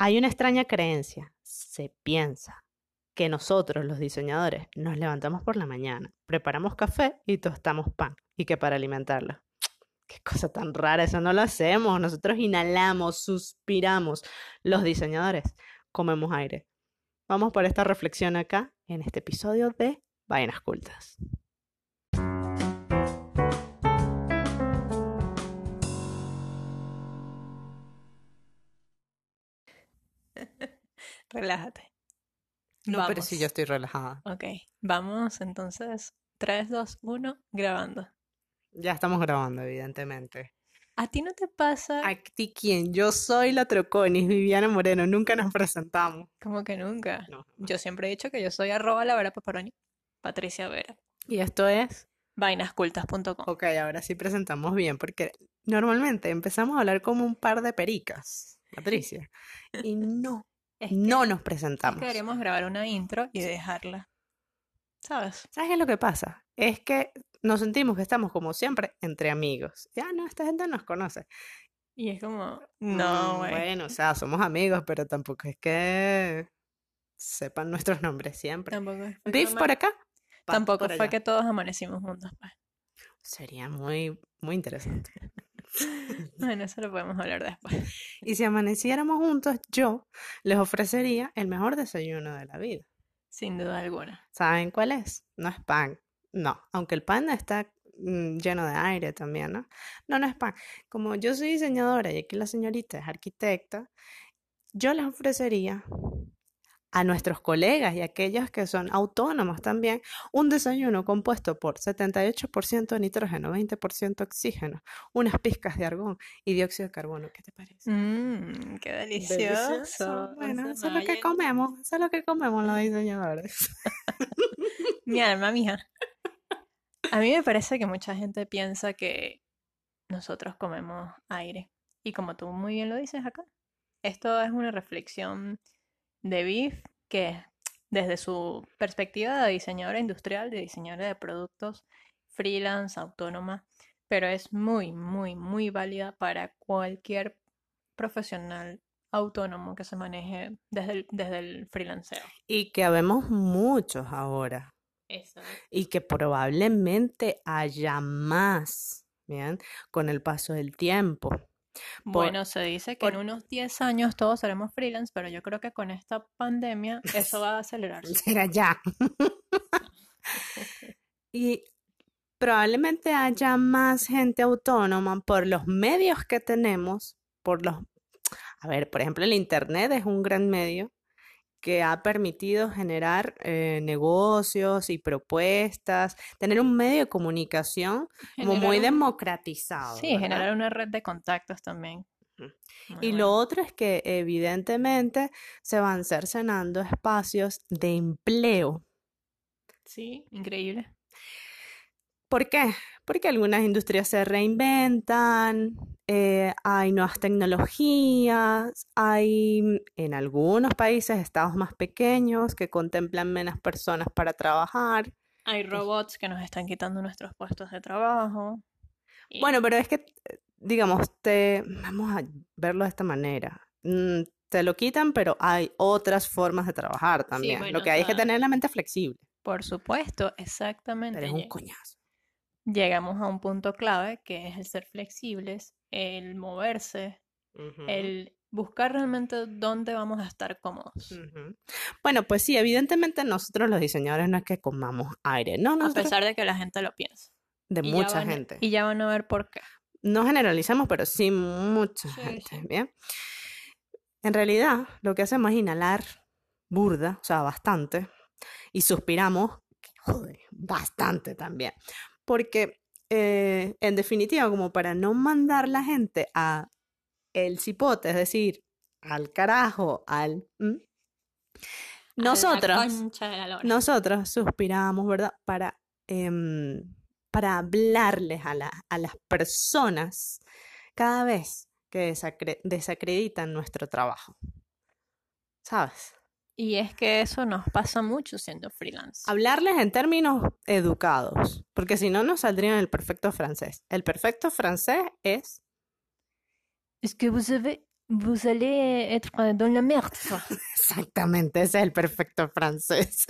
Hay una extraña creencia, se piensa, que nosotros los diseñadores nos levantamos por la mañana, preparamos café y tostamos pan, y que para alimentarlo. Qué cosa tan rara, eso no lo hacemos. Nosotros inhalamos, suspiramos. Los diseñadores comemos aire. Vamos por esta reflexión acá en este episodio de Vainas Cultas. Relájate. No, pero sí, yo estoy relajada. Ok, vamos entonces. 3, 2, 1, grabando. Ya estamos grabando, evidentemente. ¿A ti no te pasa? ¿A ti quién? Yo soy la Troconis, Viviana Moreno. Nunca nos presentamos. ¿Cómo que nunca? Yo siempre he dicho que yo soy arroba la vera paparoni. Patricia Vera. ¿Y esto es? Vainascultas.com. Ok, ahora sí presentamos bien, porque normalmente empezamos a hablar como un par de pericas, Patricia. Y no, no nos presentamos. queremos grabar una intro y dejarla. ¿Sabes? ¿Sabes qué es lo que pasa? Es que nos sentimos que estamos como siempre entre amigos. Ya no, esta gente nos conoce. Y es como, no, mm, Bueno, o sea, somos amigos, pero tampoco es que sepan nuestros nombres siempre. Tampoco Riff por acá. Tampoco fue que todos amanecimos juntos. Pues. Sería muy, muy interesante. bueno, eso lo podemos hablar después. Y si amaneciéramos juntos, yo les ofrecería el mejor desayuno de la vida. Sin duda alguna. ¿Saben cuál es? No es pan. No, aunque el pan está mm, lleno de aire también, ¿no? No, no es pan. Como yo soy diseñadora y aquí la señorita es arquitecta, yo les ofrecería a nuestros colegas y aquellos que son autónomos también un desayuno compuesto por 78% nitrógeno, 20% oxígeno, unas pizcas de argón y dióxido de carbono. ¿Qué te parece? Mmm, qué delicioso. Bueno, eso es lo que comemos, eso es lo que comemos los diseñadores. Mi alma, mija. A mí me parece que mucha gente piensa que nosotros comemos aire. Y como tú muy bien lo dices acá, esto es una reflexión de Biff que desde su perspectiva de diseñadora industrial, de diseñadora de productos, freelance, autónoma, pero es muy, muy, muy válida para cualquier profesional autónomo que se maneje desde el, desde el freelanceo. Y que habemos muchos ahora. Eso. Y que probablemente haya más, ¿bien? Con el paso del tiempo. Bueno, se dice que en unos 10 años todos seremos freelance, pero yo creo que con esta pandemia eso va a acelerarse. Será ya. y probablemente haya más gente autónoma por los medios que tenemos, por los... A ver, por ejemplo, el Internet es un gran medio que ha permitido generar eh, negocios y propuestas, tener un medio de comunicación como muy democratizado. Sí, generar una red de contactos también. y lo otro es que evidentemente se van cercenando espacios de empleo. Sí, increíble. ¿Por qué? Porque algunas industrias se reinventan, eh, hay nuevas tecnologías, hay en algunos países estados más pequeños que contemplan menos personas para trabajar. Hay robots que nos están quitando nuestros puestos de trabajo. Bueno, pero es que, digamos, te, vamos a verlo de esta manera. Mm, te lo quitan, pero hay otras formas de trabajar también. lo que hay es que tener la mente flexible. Por supuesto, exactamente. Pero es un coñazo llegamos a un punto clave que es el ser flexibles, el moverse, el buscar realmente dónde vamos a estar cómodos. Bueno, pues sí, evidentemente nosotros los diseñadores no es que comamos aire, ¿no? A pesar de que la gente lo piensa. De mucha gente. Y ya van a ver por qué. No generalizamos, pero sí mucha gente, ¿bien? En realidad, lo que hacemos es inhalar burda, o sea, bastante, y suspiramos, joder, bastante también porque eh, en definitiva, como para no mandar la gente a el cipote, es decir, al carajo, al... Nosotros, nosotros suspiramos, ¿verdad? Para, em, para hablarles a, a las personas cada vez que desacreditan nuestro trabajo. ¿Sabes? Y es que eso nos pasa mucho siendo freelance. Hablarles en términos educados, porque si no nos saldría el perfecto francés. El perfecto francés es... Es que vous savez, Vous allez être dans la merde. Exactamente, ese es el perfecto francés.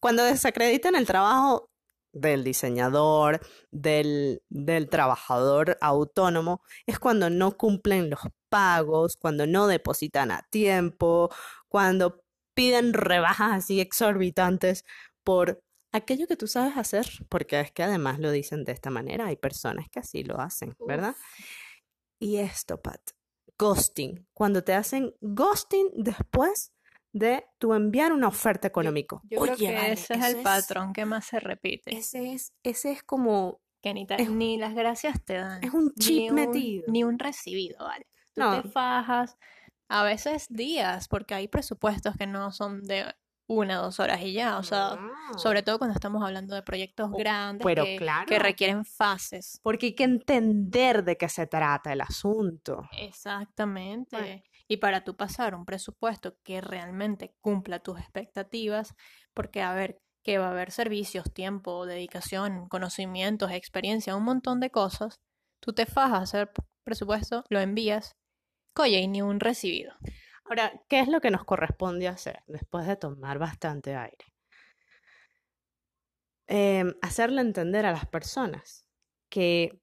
Cuando desacreditan el trabajo del diseñador, del, del trabajador autónomo, es cuando no cumplen los pagos, cuando no depositan a tiempo, cuando piden rebajas así exorbitantes por aquello que tú sabes hacer, porque es que además lo dicen de esta manera, hay personas que así lo hacen, ¿verdad? Y esto, Pat, ghosting, cuando te hacen ghosting después de tu enviar una oferta económica. Yo Oye, que vale, ese es el patrón que más se repite. Ese es, ese es como, que ni, te- es- ni las gracias te dan. es un ni chip un- metido. Ni un recibido, ¿vale? Tú No. te fajas, a veces días, porque hay presupuestos que no son de una o dos horas y ya. O sea, sobre todo cuando estamos hablando de proyectos Oh, grandes pero que, claro. que requieren fases. Porque hay que entender de qué se trata el asunto. Exactamente. Y para tú pasar un presupuesto que realmente cumpla tus expectativas, porque a ver, que va a haber servicios, tiempo, dedicación, conocimientos, experiencia, un montón de cosas, tú te fajas a hacer presupuesto, lo envías, coye, y ni un recibido. Ahora, ¿qué es lo que nos corresponde hacer después de tomar bastante aire? Em, hacerle entender a las personas que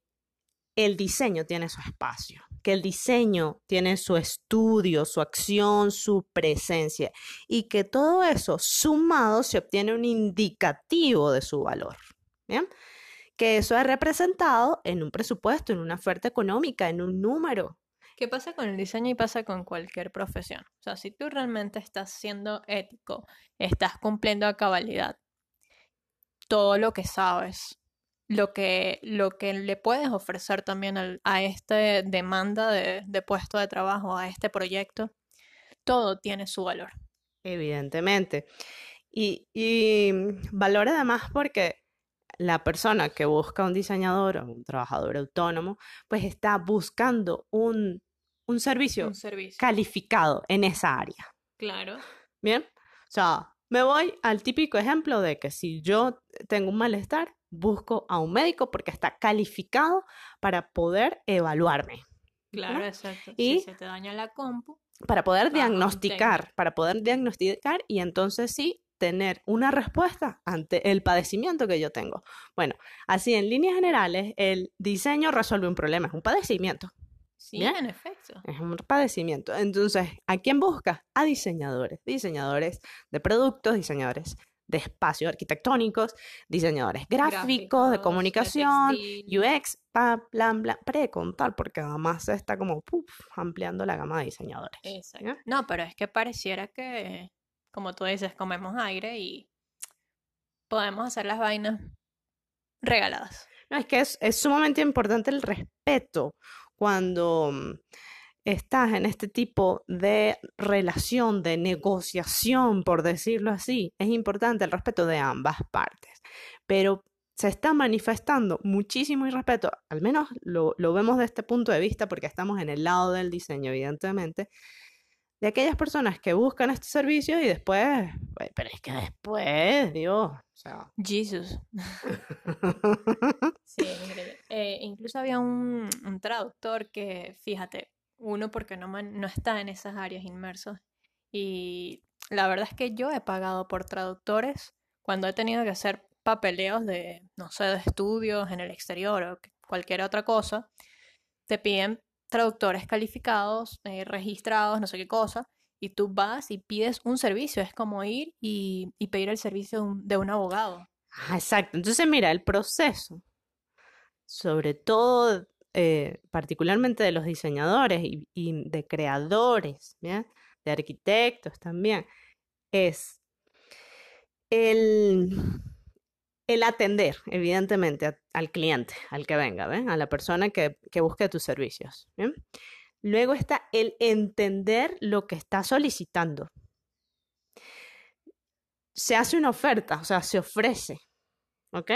el diseño tiene su espacio, que el diseño tiene su estudio, su acción, su presencia y que todo eso sumado se obtiene un indicativo de su valor. Que eso es representado en un presupuesto, en una oferta económica, en un número. ¿Qué pasa con el diseño y pasa con cualquier profesión? O sea, si tú realmente estás siendo ético, estás cumpliendo a cabalidad todo lo que sabes, lo que, lo que le puedes ofrecer también a esta demanda de, de puesto de trabajo, a este proyecto, todo tiene su valor. Evidentemente. Y, y valora además porque la persona que busca un diseñador o un trabajador autónomo, pues está buscando un, un servicio Un servicio. calificado en esa área. Claro. ¿Bien? O sea, me voy al típico ejemplo de que si yo tengo un malestar, busco a un médico porque está calificado para poder evaluarme. Claro, ¿no? exacto. Y- Si se te daña la compu, para poder diagnosticar, para poder diagnosticar y entonces sí tener una respuesta ante el padecimiento que yo tengo. Bueno, así en líneas generales, el diseño resuelve un problema, es un padecimiento, sí, Bien. en efecto. es un padecimiento. Entonces, ¿a quién busca? A diseñadores, diseñadores de productos, diseñadores de espacios arquitectónicos, diseñadores gráficos, Gráficos, de comunicación, textil. UX, pa, plan, plan, para de contar, porque además se está como ampliando la gama de diseñadores. Exacto. ¿ya? No, pero es que pareciera que, como tú dices, comemos aire y podemos hacer las vainas regaladas. No, es que es, es sumamente importante el respeto cuando mm, estás en este tipo de relación, de negociación, por decirlo así. Es importante el respeto de ambas partes. Pero se está manifestando muchísimo irrespeto, al menos lo, lo vemos de este punto de vista porque estamos en el lado del diseño, evidentemente, de aquellas personas que buscan este servicio y después, pero es que después, Dios, o sea... Jesus. Sí, es increíble. Eh, incluso había un, un traductor que, fíjate, uno porque no, man- no está en esas áreas inmersos. Y la verdad es que yo he pagado por traductores cuando he tenido que hacer papeleos de, no sé, de estudios en el exterior o cualquier otra cosa. Te piden traductores calificados, eh, registrados, no sé qué cosa. Y tú vas y pides un servicio. Es como ir y, y pedir el servicio de un- abogado. Ah, exacto. Entonces, mira, el proceso, sobre todo, eh, particularmente de los diseñadores y, y de creadores, ¿bien? De arquitectos también, es el, el atender, evidentemente, al cliente, al que venga, ¿ven? A la persona que, que busque tus servicios. Luego está el entender lo que está solicitando. Se hace una oferta, o sea, se ofrece, ¿ok?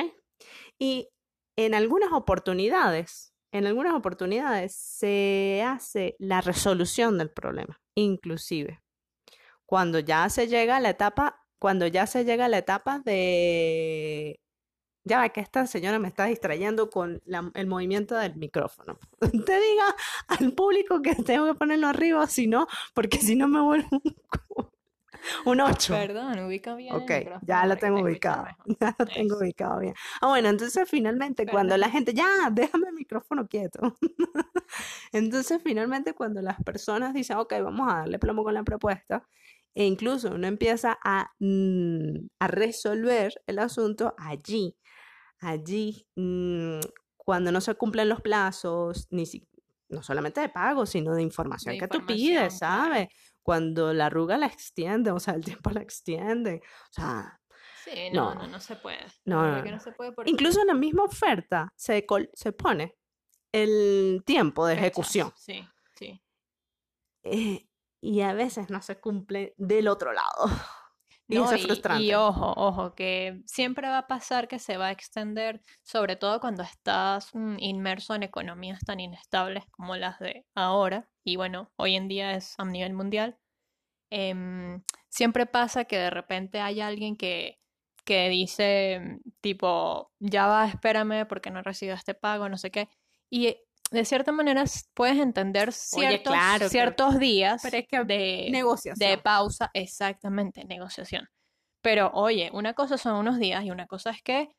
Y en algunas oportunidades, en algunas oportunidades se hace la resolución del problema, inclusive cuando ya se llega a la etapa, cuando ya se llega a la etapa de ya va que esta señora me está distrayendo con la- el movimiento del micrófono. Te diga al público que tengo que ponerlo arriba, si no, porque si no me vuelvo un, un 8. Perdón, ubica bien Ok, ya lo tengo ubicado. Ya lo tengo ubicado bien. Ah, bueno, entonces finalmente cuando la gente, ya, déjame el micrófono quieto. Entonces finalmente cuando las personas dicen, ok, vamos a darle plomo con la propuesta, e incluso uno empieza a, mm, a resolver el asunto allí, allí, mm, cuando no se cumplen los plazos, ni si- no solamente de pago, sino de información De que tú información, pides, claro. ¿sabes? Cuando la arruga la extiende, o sea, el tiempo la extiende, o sea, Sí, no, No. no, no se puede. No, no, se puede porque incluso en la misma oferta se, col- se pone el tiempo de fechas, ejecución. Sí, sí. eh, y a veces no se cumple del otro lado. Y No, eso es y, frustrante. y ojo, ojo, que siempre va a pasar que se va a extender, sobre todo cuando estás mm, inmerso en economías tan inestables como las de ahora, y bueno, hoy en día es a nivel mundial. em, siempre pasa que de repente hay alguien que, que dice, mm, tipo, ya va, espérame porque no he recibido este pago, no sé qué. Y de cierta manera puedes entender ciertos, claro ciertos días pero es que de, Negociación. de pausa, exactamente, negociación. Pero oye, una cosa son unos días y una cosa es que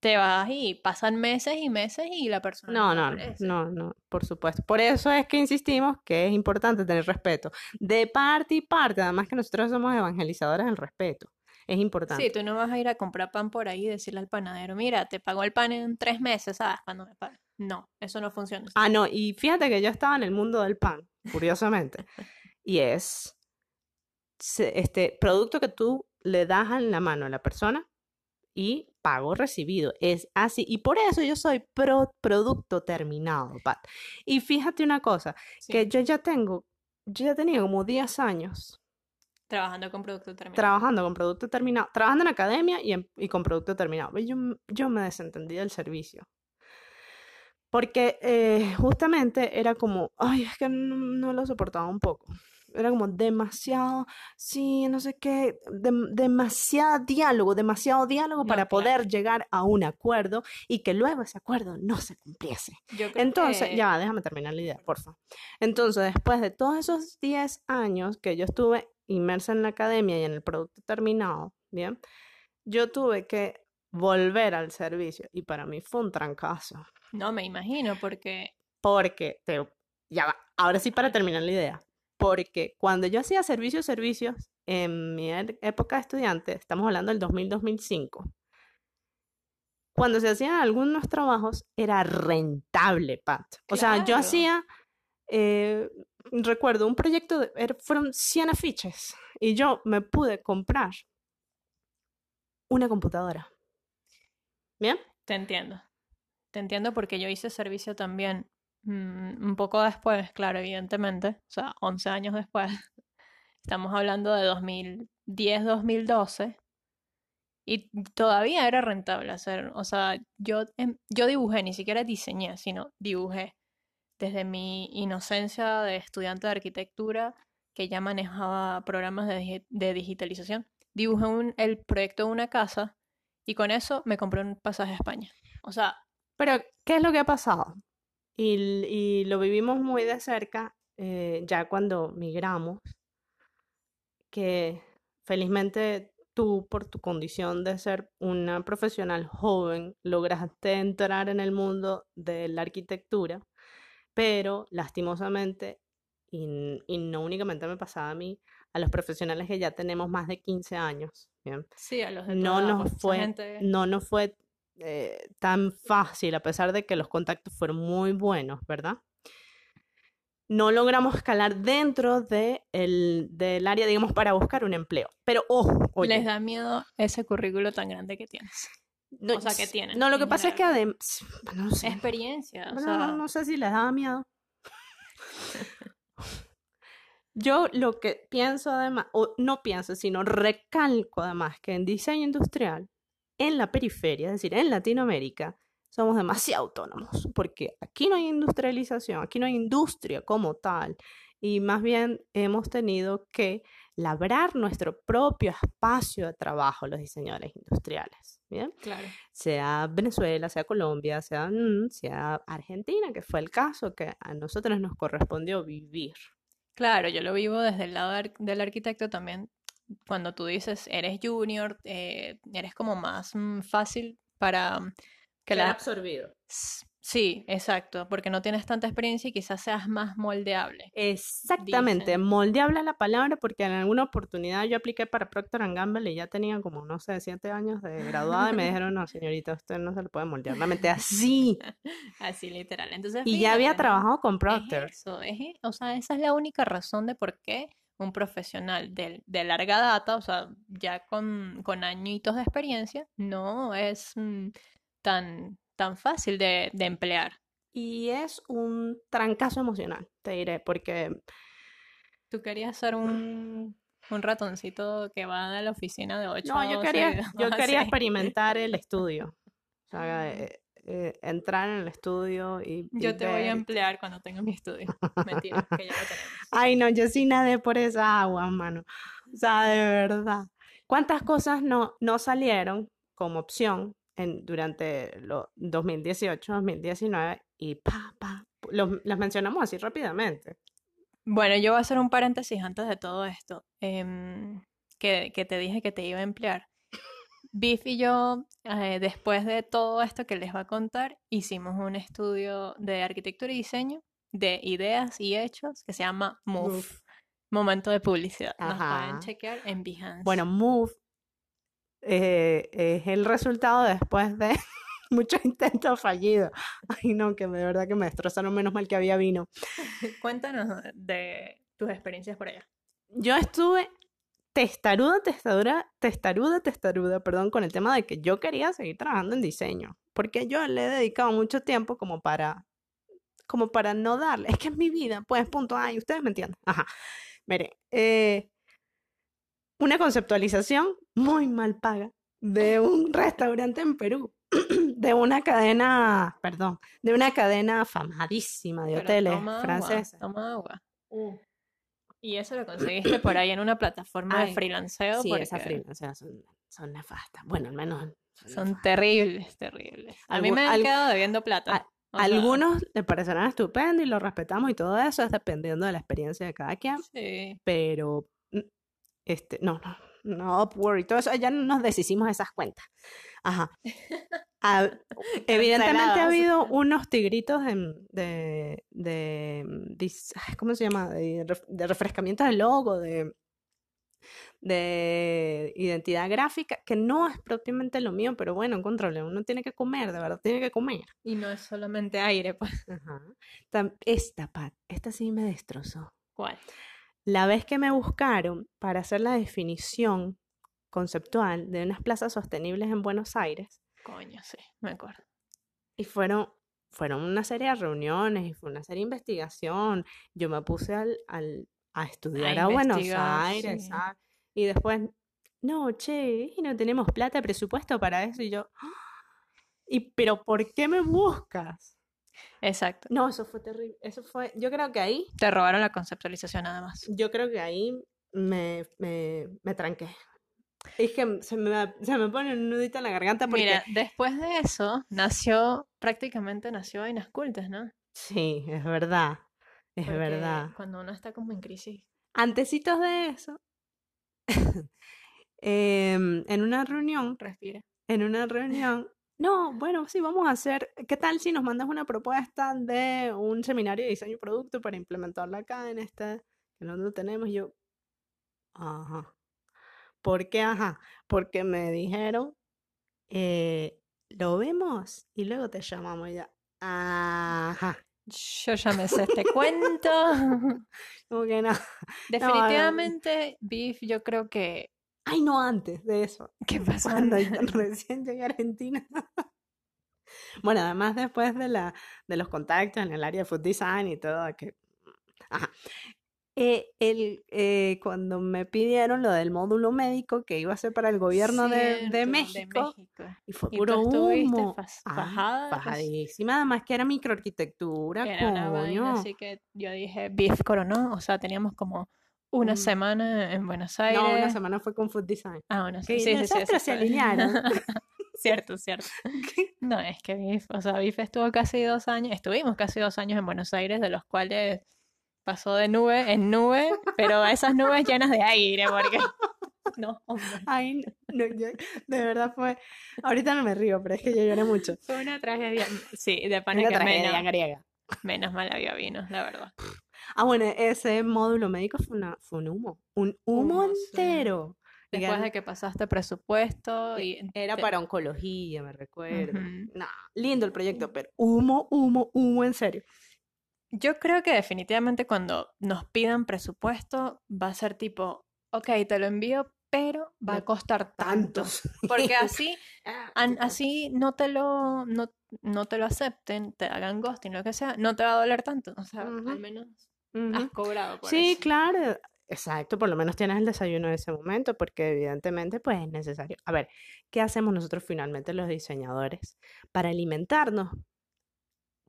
te vas y pasan meses y meses y la persona No, no, aparece. no, no, por supuesto. Por eso es que insistimos que es importante tener respeto. De parte y parte, además que nosotros somos evangelizadores del respeto. Es importante. Sí, tú no vas a ir a comprar pan por ahí y decirle al panadero, mira, te pagó el pan en tres meses, ¿sabes? Cuando me pague. No, eso no funciona. Ah, no, y fíjate que yo estaba en el mundo del pan, curiosamente. y es este producto que tú le das en la mano a la persona y pago recibido. Es así. Y por eso yo soy pro producto terminado, Pat. Y fíjate una cosa, Sí, que yo ya tengo, yo ya tenía como 10 años Trabajando con producto terminado. trabajando con producto terminado, trabajando en academia y, en- y con producto terminado. Yo, yo me desentendí del servicio. Porque eh, justamente era como, ay, es que no, no lo soportaba un poco. Era como demasiado, sí, no sé qué, dem- demasiado diálogo, demasiado diálogo No, para claro. poder llegar a un acuerdo y que luego ese acuerdo no se cumpliese. Yo creo Entonces, que- ya, déjame terminar la idea, porfa. Entonces, después de todos esos 10 años que yo estuve inmersa en la academia y en el producto terminado, ¿bien? Yo tuve que volver al servicio y para mí fue un trancazo, No me imagino, porque porque, te, ya va, ahora sí para terminar la idea, porque cuando yo hacía servicios, servicios, en mi e- época de estudiante, estamos hablando del 2000-2005, cuando se hacían algunos trabajos era rentable, Pat. O sea, yo Claro. hacía, eh, recuerdo, un proyecto, de, era- fueron 100 afiches y yo me pude comprar una computadora. ¿Bien? Te entiendo. Te entiendo porque yo hice servicio también mm, un poco después, claro, evidentemente, o sea, 11 años después. Estamos hablando de 2010, 2012. Y todavía era rentable hacer, o sea, yo, em- yo dibujé, ni siquiera diseñé, sino dibujé. Desde mi inocencia de estudiante de arquitectura, que ya manejaba programas de, de digitalización, dibujé un- el proyecto de una casa y con eso me compré un pasaje a España. O sea, Pero, ¿qué es lo que ha pasado? Y, lo vivimos muy de cerca eh, ya cuando migramos, que felizmente tú, por tu condición de ser una profesional joven, lograste entrar en el mundo de la arquitectura, pero lastimosamente, y no únicamente me pasaba a mí, a los profesionales que ya tenemos más de 15 años, ¿bien? sí, a los de no nos fue, gente- no nos fue eh, tan fácil, a pesar de que los contactos fueron muy buenos, ¿verdad? No logramos escalar dentro de el, del área, digamos, para buscar un empleo. Pero, ojo, les da miedo ese currículo tan grande que tienes. no, o sea, que tienen, No, lo que pasa es que además, no sé, Experiencia, o bueno, sea, no, no sé si les daba miedo. Yo lo que pienso además, o no pienso, sino recalco además que en diseño industrial, en la periferia, es decir, en Latinoamérica, somos demasiado autónomos, porque aquí no hay industrialización, aquí no hay industria como tal, y más bien hemos tenido que labrar nuestro propio espacio de trabajo los diseñadores industriales, ¿bien? Claro. Sea Venezuela, sea Colombia, sea, mm, sea Argentina, que fue el caso que a nosotros nos correspondió vivir. Claro, yo lo vivo desde el lado del arquitecto también. Cuando tú dices eres junior, eh, eres como más mm, fácil para mm, que la... absorbido. Sí, exacto, porque no tienes tanta experiencia y quizás seas más moldeable. Exactamente, Dicen. moldeable es la palabra porque en alguna oportunidad yo apliqué para Procter Gamble y ya tenía como, no sé, siete años de graduada y me dijeron, no, señorita, usted no se le puede moldear la mente así. Así literal. Entonces, Y ya había trabajado con Es Procter. eso, es, e- o sea, esa es la única razón de por qué un profesional de, de larga data, o sea, ya con, con añitos de experiencia, no es mm, tan, tan fácil de, de emplear. Y es un trancazo emocional, te diré, porque Tú querías ser un, un ratoncito que va a la oficina de 8 no, yo 12 quería, yo 2 a quería 6. experimentar el estudio. O sea, Mm. eh, eh, entrar en el estudio y, y Yo te voy a emplear cuando tenga mi estudio. Mentira, que ya lo tenemos. Ay, no, yo sí nadé por esa agua, mano. O sea, de verdad. ¿Cuántas cosas no, no salieron como opción en, durante los 2018, 2019? Y pa, pa, los, las mencionamos así rápidamente. Bueno, yo voy a hacer un paréntesis antes de todo esto, em, que, que te dije que te iba a emplear. Biff y yo, eh, después de todo esto que les va a contar, hicimos un estudio de arquitectura y diseño de ideas y hechos que se llama Move, Move. Momento de Publicidad. Nos pueden chequear en Behance. Bueno, Move eh, es el resultado después de muchos intentos fallidos. Ay, no, que de verdad que me destrozaron, menos mal que había vino. cuéntanos de tus experiencias por allá. Yo estuve testaruda, testaruda, testaruda, testaruda, perdón, con el tema de que yo quería seguir trabajando en diseño, porque yo le he dedicado mucho tiempo como para, como para no darle, es que es mi vida, pues, punto, ay, ustedes me entienden, ajá, mire, eh, una conceptualización muy mal paga de un restaurante en Perú, de una cadena, perdón, de una cadena famadísima de Pero hoteles toma agua. Toma agua. Y eso lo conseguiste por ahí en una plataforma de freelanceo Sí, esas porque freelanceras son, son nefastas. Bueno, al menos son terribles, terribles. A mí me han al- quedado debiendo plata. a- O sea, Algunos le parecerán estupendo y lo respetamos y todo eso es dependiendo de la experiencia de cada quien, sí. pero mm, este, no, no, no Upwork y todo eso, ya nos deshicimos esas cuentas. Ajá. Evidentemente ha habido unos tigritos de, de, de, ¿cómo se llama? De, ref- de refrescamiento del logo, de, de identidad gráfica, que no es propiamente lo mío, pero bueno, encontrarle, uno tiene que comer, de verdad, tiene que comer. Y no es solamente aire, pues. Ajá. Esta, Pat, esta sí me destrozó. ¿Cuál? La vez que me buscaron para hacer la definición conceptual de unas plazas sostenibles en Buenos Aires, Coño, sí, me acuerdo. y fueron, fueron una serie de reuniones y fue una serie de investigación. Yo me puse al, al- a estudiar a, Buenos Aires, sí. ¿sabes? Y después, no, che, y no tenemos plata, presupuesto para eso. Y yo, "Ah". y pero ¿por qué me buscas? Exacto. No, eso fue terrible. Eso fue, yo creo que ahí Te robaron la conceptualización además. Yo creo que ahí me, me, me tranqué. Es que se me, se me pone un nudito en la garganta porque... Mira, después de eso nació, prácticamente nació Vainas Cultas, ¿no? Sí, es verdad. Es Porque verdad. Cuando uno está como en crisis. Antecitos de eso, em, en una reunión, Respira. en una reunión, no, bueno, sí, vamos a hacer, ¿qué tal si nos mandas una propuesta de un seminario de diseño y producto para implementarla acá en este, que no lo tenemos? Y yo, ajá. ¿Por qué? Ajá. Porque me dijeron, eh, lo vemos y luego te llamamos y ya. Ajá. Yo ya me sé este cuento. Como que no. Definitivamente, Beef, yo creo que. Ay, no, antes de eso. ¿Qué pasó? Cuando recién llegué a Argentina. Bueno, además después de, la, de los contactos en el área de food design y todo, que... Ajá. eh, el, eh, cuando me pidieron lo del módulo médico que iba a ser para el gobierno de, de Cierto, México, y fue Y puro tú estuviste humo. de res- fajadísima, además que era microarquitectura, Era una vaina, coño. así que yo dije, Beef coronó, o sea, teníamos como una Mm. semana en Buenos Aires. No, una semana fue con Food Design. Ah, bueno, Que sí, sí, sí, sí, se alinearon. cierto, cierto. No, es que Beef, o sea, Beef estuvo casi dos años, estuvimos casi dos años en Buenos Aires, de los cuales pasó de nube en nube, pero esas nubes llenas de aire, porque... No, hombre. Ay, no, yo- de verdad fue. Ahorita no me río, pero es que yo lloré mucho. Fue una tragedia. Sí, de pana Una que tragedia menos, griega. menos mal había vino, la verdad. Ah, bueno, ese módulo médico fue, una, fue un humo. Un humo entero. Después de que pasaste presupuesto y Era para oncología, me recuerdo. No, lindo el proyecto, pero humo, humo, humo, en serio. Yo creo que definitivamente cuando nos pidan presupuesto va a ser tipo, ok, te lo envío, pero va a costar tanto. Tantos. Porque así, Ah, an- así no te lo, no, no te lo acepten, te hagan ghosting, lo que sea, no te va a doler tanto. O sea, al menos ujú. has cobrado por Sí, eso. claro. Exacto, por lo menos tienes el desayuno en ese momento, porque evidentemente pues es necesario. A ver, ¿qué hacemos nosotros finalmente los diseñadores para alimentarnos?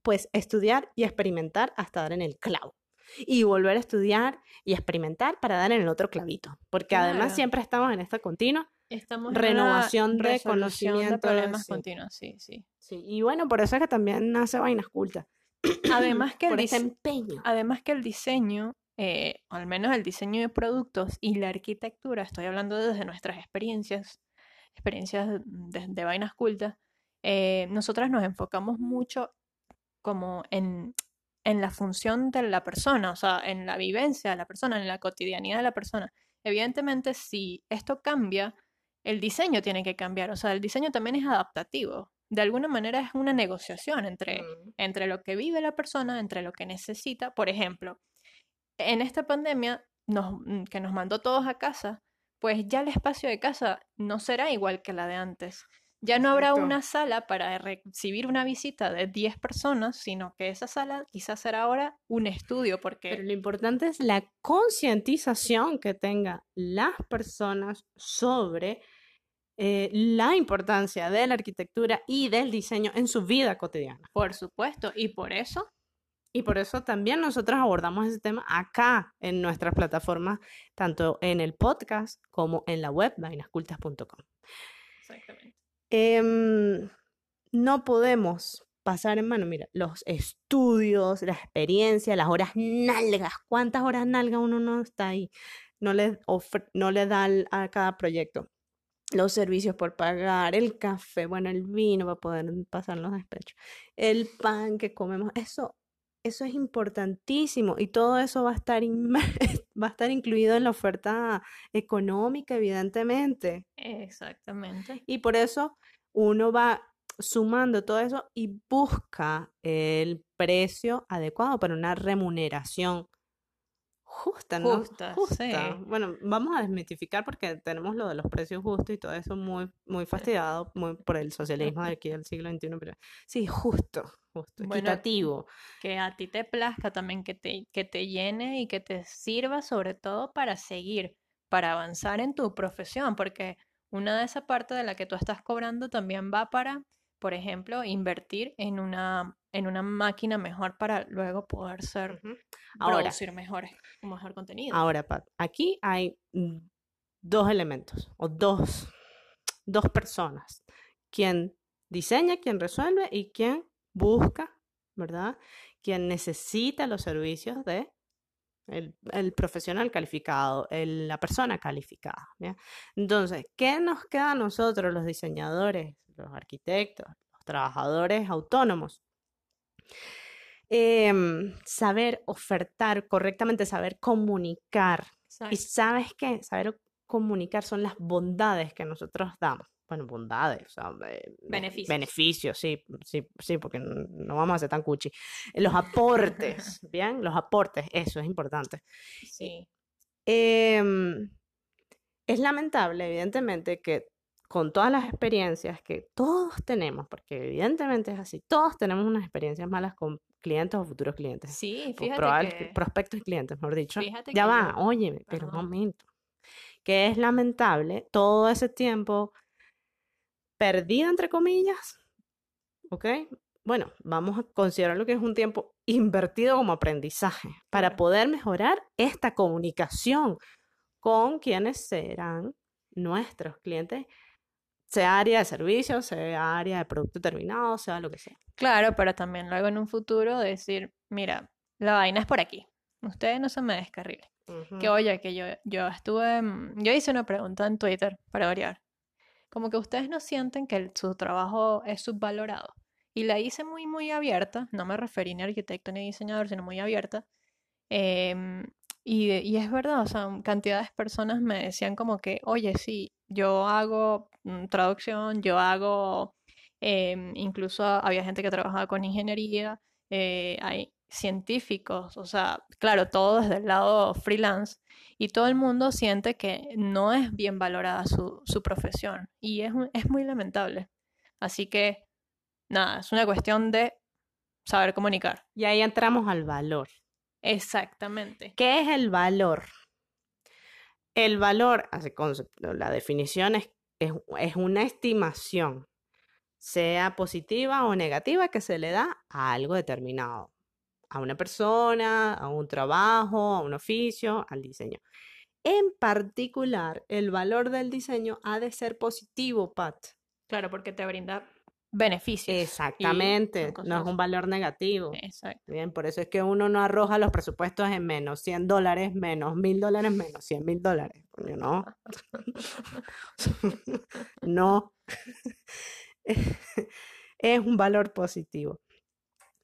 Pues estudiar y experimentar hasta dar en el clavo. Y volver a estudiar y experimentar para dar en el otro clavito. Porque además Claro. siempre estamos en esta continua. Estamos Renovación de conocimiento, de problemas sí. continuos, sí, sí. Sí, y bueno, por eso es que también nace Vainas Cultas. Además que el ese empeño. Además que el diseño, eh, al menos el diseño de productos y la arquitectura, estoy hablando desde nuestras experiencias, experiencias de, de vainas cultas, eh, nosotras nos enfocamos mucho como en, en la función de la persona, o sea, en la vivencia de la persona, en la cotidianidad de la persona. Evidentemente, si esto cambia, el diseño tiene que cambiar, o sea, el diseño también es adaptativo. De alguna manera es una negociación entre Mm. entre lo que vive la persona, entre lo que necesita. Por ejemplo, en esta pandemia nos- mm, que nos mandó todos a casa, pues ya el espacio de casa no será igual que la de antes. Ya no habrá una sala para recibir una visita de 10 personas, sino que esa sala quizás será ahora un estudio, porque Pero lo importante es la concientización que tengan las personas sobre eh, la importancia de la arquitectura y del diseño en su vida cotidiana. por supuesto, y por eso, Y por eso también nosotros abordamos ese tema acá en nuestras plataformas, tanto en el podcast como en la web vainascultas.com. exactamente. Em, no podemos pasar en mano, mira, los estudios, la experiencia, las horas nalgas. ¿Cuántas horas nalgas uno no está ahí? No le, ofre- no le da al- a cada proyecto. Los servicios por pagar, el café, bueno, el vino para poder pasar los despechos, el pan que comemos, eso, eso es importantísimo y todo eso va a estar, va a estar incluido en la oferta económica, evidentemente. Exactamente. Y por eso uno va sumando todo eso y busca el precio adecuado para una remuneración justa, ¿no? Justa, Justa. sí. Bueno, vamos a desmitificar porque tenemos lo de los precios justos y todo eso muy, muy fastidiado muy por el socialismo de aquí del siglo XXI, pero sí, justo, justo, Bueno, equitativo. que a ti te plazca también, que te, que te llene y que te sirva sobre todo para seguir, para avanzar en tu profesión, porque una de esa parte de la que tú estás cobrando también va para, por ejemplo, invertir en una, en una máquina mejor para luego poder ser. Ahora, producir mejores, mejor contenido. Ahora, Pat, aquí hay dos elementos o dos, dos personas. Quien diseña, quien resuelve y quien busca, ¿verdad? Quien necesita los servicios de el, el profesional calificado, el- la persona calificada. ¿ya? Entonces, ¿qué nos queda a nosotros, los diseñadores, los arquitectos, los trabajadores autónomos? Em, saber ofertar correctamente, saber comunicar. Y sabes qué, saber comunicar son las bondades que nosotros damos. Bueno, bondades, o sea, eh, be- Beneficios. beneficios, sí, sí, sí, porque no vamos a ser tan cuchi. Los aportes, ¿bien? Los aportes, eso es importante. Sí, Em, es lamentable, evidentemente, que con todas las experiencias que todos tenemos, porque evidentemente es así, todos tenemos unas experiencias malas con clientes o futuros clientes. Sí, fíjate probables que, prospectos y clientes, mejor dicho. fíjate Ya que va, yo, óyeme, pero un momento. Que es lamentable todo ese tiempo perdido, entre comillas, ¿ok? Bueno, vamos a considerar lo que es un tiempo invertido como aprendizaje para claro. poder mejorar esta comunicación con quienes serán nuestros clientes, sea área de servicio, sea área de producto terminado, sea lo que sea. Claro, pero también luego en un futuro decir, mira, la vaina es por aquí. Ustedes no se me descarrilen. Que Ujú. oye, que yo, yo estuve, mm, yo hice una pregunta en Twitter para variar. Como que ustedes no sienten que el- su trabajo es subvalorado. Y la hice muy, muy abierta. No me referí ni a arquitecto ni a diseñador, sino muy abierta. Em, y, y es verdad, o sea, cantidades de personas me decían como que, oye, sí, yo hago mm, traducción, yo hago, em, incluso había gente que trabajaba con ingeniería, eh, hay científicos, o sea, claro, todo desde el lado freelance, y todo el mundo siente que no es bien valorada su, su profesión, y es, es muy lamentable. Así que, nada, es una cuestión de saber comunicar. Y ahí entramos al valor. Exactamente. ¿Qué es el valor? El valor, así con su- la definición es, es, es una estimación, sea positiva o negativa, que se le da a algo determinado, a una persona, a un trabajo, a un oficio, al diseño. En particular, el valor del diseño ha de ser positivo, Pat. Claro, porque te brinda beneficios. Exactamente, no es un valor negativo. Exacto. Bien, por eso es que uno no arroja los presupuestos en menos 100 dólares, menos 1000 dólares, menos 100 mil dólares. Coño, no, no. Es un valor positivo.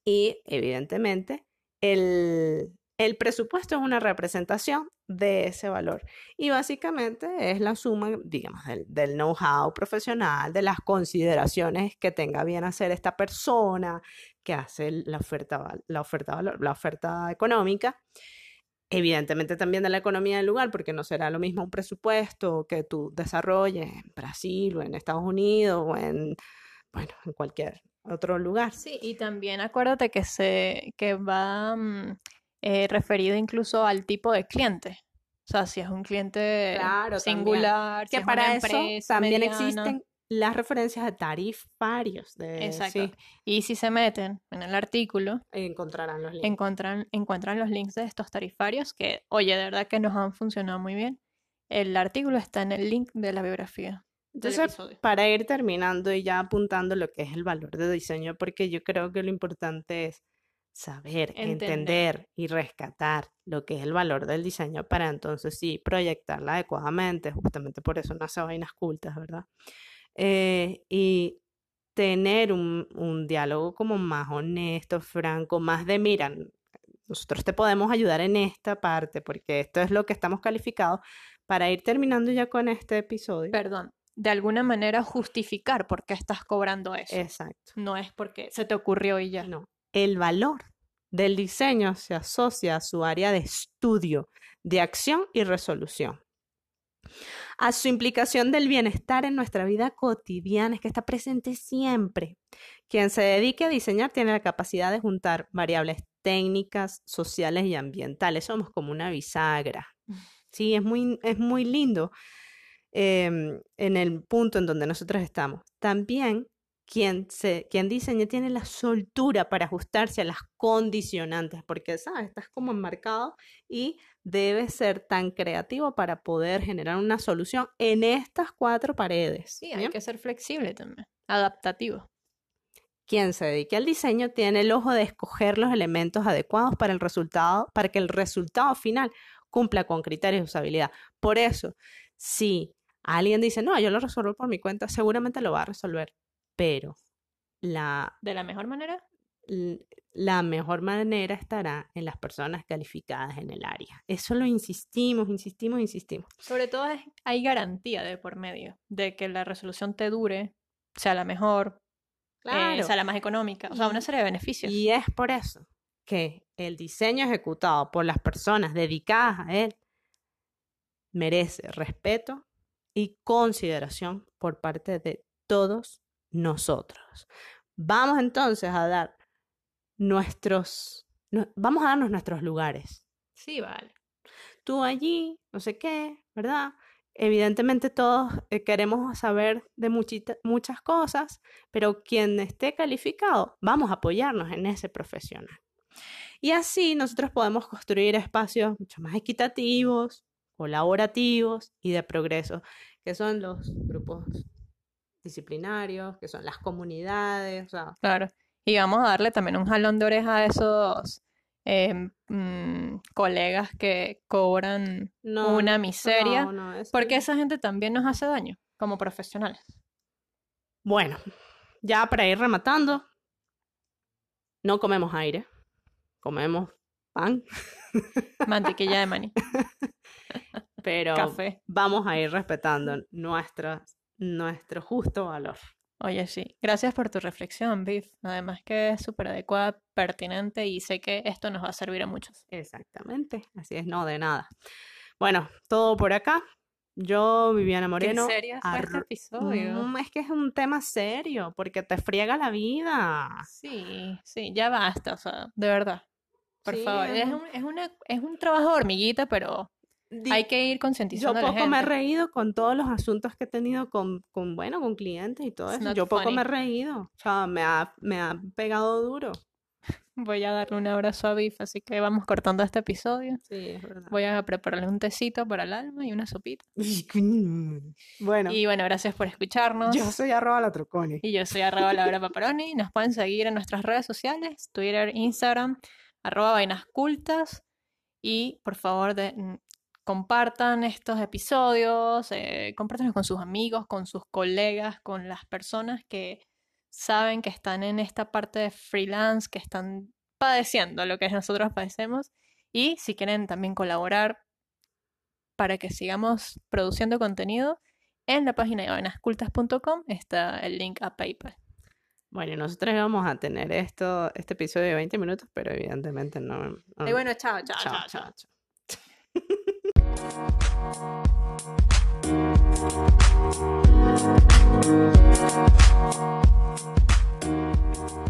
Y evidentemente, el, el presupuesto es una representación de ese valor. Y básicamente es la suma, digamos, del, know-how profesional, de las consideraciones que tenga bien hacer esta persona que hace la oferta, la oferta, la oferta económica. Evidentemente también de la economía del lugar, porque no será lo mismo un presupuesto que tú desarrolles en Brasil o en Estados Unidos o en, bueno, en cualquier otro lugar. Sí, y también acuérdate que se que va mm, eh, referido incluso al tipo de cliente. O sea, si es un cliente Claro, también. singular, si Que es una para eso también mediana. existen las referencias de tarifarios. De, Exacto. sí, Y si se meten en el artículo, encontrarán los links. encuentran, encuentran los links de estos tarifarios que, oye, de verdad que nos han funcionado muy bien. El artículo está en el link de la biografía Entonces, para ir terminando y ya apuntando lo que es el valor de diseño, porque yo creo que lo importante es saber, Entender. entender y rescatar lo que es el valor del diseño para entonces sí proyectarla adecuadamente, justamente por eso no hace vainas cultas, ¿verdad? Eh, y tener un, un diálogo como más honesto, franco, más de, mira, nosotros te podemos ayudar en esta parte, porque esto es lo que estamos calificados para ir terminando ya con este episodio. Perdón, de alguna manera justificar por qué estás cobrando eso. Exacto. No es porque se te ocurrió y ya. No, el valor del diseño se asocia a su área de estudio, de acción y resolución. A su implicación del bienestar en nuestra vida cotidiana, es que está presente siempre. Quien se dedique a diseñar tiene la capacidad de juntar variables técnicas, sociales y ambientales. Somos como una bisagra. Sí, es muy, es muy lindo em, en el punto en donde nosotros estamos. También quien, se, quien diseña tiene la soltura para ajustarse a las condicionantes, porque, ¿sabes? Estás como enmarcado y debes ser tan creativo para poder generar una solución en estas cuatro paredes. Sí, hay ¿bien? que ser flexible también, adaptativo. Quien se dedique al diseño tiene el ojo de escoger los elementos adecuados para el resultado, para que el resultado final cumpla con criterios de usabilidad. Por eso, si alguien dice, no, yo lo resuelvo por mi cuenta, seguramente lo va a resolver, pero la, De la mejor manera, la mejor manera estará en las personas calificadas en el área. Eso lo insistimos, insistimos, insistimos. sobre todo hay garantía de por medio de que la resolución te dure, sea la mejor, eh, sea la más económica, o sea, una serie de beneficios. Y es por eso que el diseño ejecutado por las personas dedicadas a él merece respeto y consideración por parte de todos nosotros. Vamos entonces a dar nuestros, no- vamos a darnos nuestros lugares. Sí, vale. Tú allí, no sé qué, ¿verdad? Evidentemente todos eh, queremos saber de muchita- muchas cosas, pero quien esté calificado, vamos a apoyarnos en ese profesional. Y así nosotros podemos construir espacios mucho más equitativos, colaborativos y de progreso, que son los grupos disciplinarios, que son las comunidades, o sea, Claro. Y vamos a darle también un jalón de oreja a esos em, mm, colegas que cobran no, una miseria, no, no, es porque que- esa gente también nos hace daño como profesionales. Bueno, ya para ir rematando, no comemos aire, comemos pan, Mantequilla de maní, pero café. vamos a ir respetando nuestra, nuestro justo valor. Oye, sí. Gracias por tu reflexión, Biff. Además que es súper adecuada, pertinente y sé que esto nos va a servir a muchos. Exactamente, así es, no, de nada. Bueno, todo por acá. Yo, Viviana Moreno. serio fue este episodio? Mm, es que es un tema serio, porque te friega la vida. Sí, sí, ya basta, o sea, de verdad. Por Sí, favor, es un, es una, es un trabajo de hormiguita, pero hay que ir Yo concientizando a la poco me he reído con todos los asuntos que he tenido con, con bueno, con clientes y todo It's eso. Yo poco me he reído. O sea, me ha, me ha pegado duro. Voy a darle un abrazo a Biff, así que vamos cortando este episodio. Sí, es verdad. Voy a prepararle un tecito para el alma y una sopita. Bueno, Y bueno, gracias por escucharnos. yo soy arroba la troconi. Y yo soy arroba Laura Paparoni. Nos pueden seguir en nuestras redes sociales, Twitter, Instagram, arroba vainas cultas. Y por favor, de- compartan estos episodios, eh, compártanlos con sus amigos, con sus colegas, con las personas que saben que están en esta parte de freelance, que están padeciendo lo que nosotros padecemos. Y si quieren también colaborar para que sigamos produciendo contenido, en la página de vainascultas.com está el link a PayPal. Bueno, nosotros íbamos a tener esto, este episodio de 20 minutos, pero evidentemente no. no- Y bueno, chao, chao, chao, chao, chao. chao. Thank you.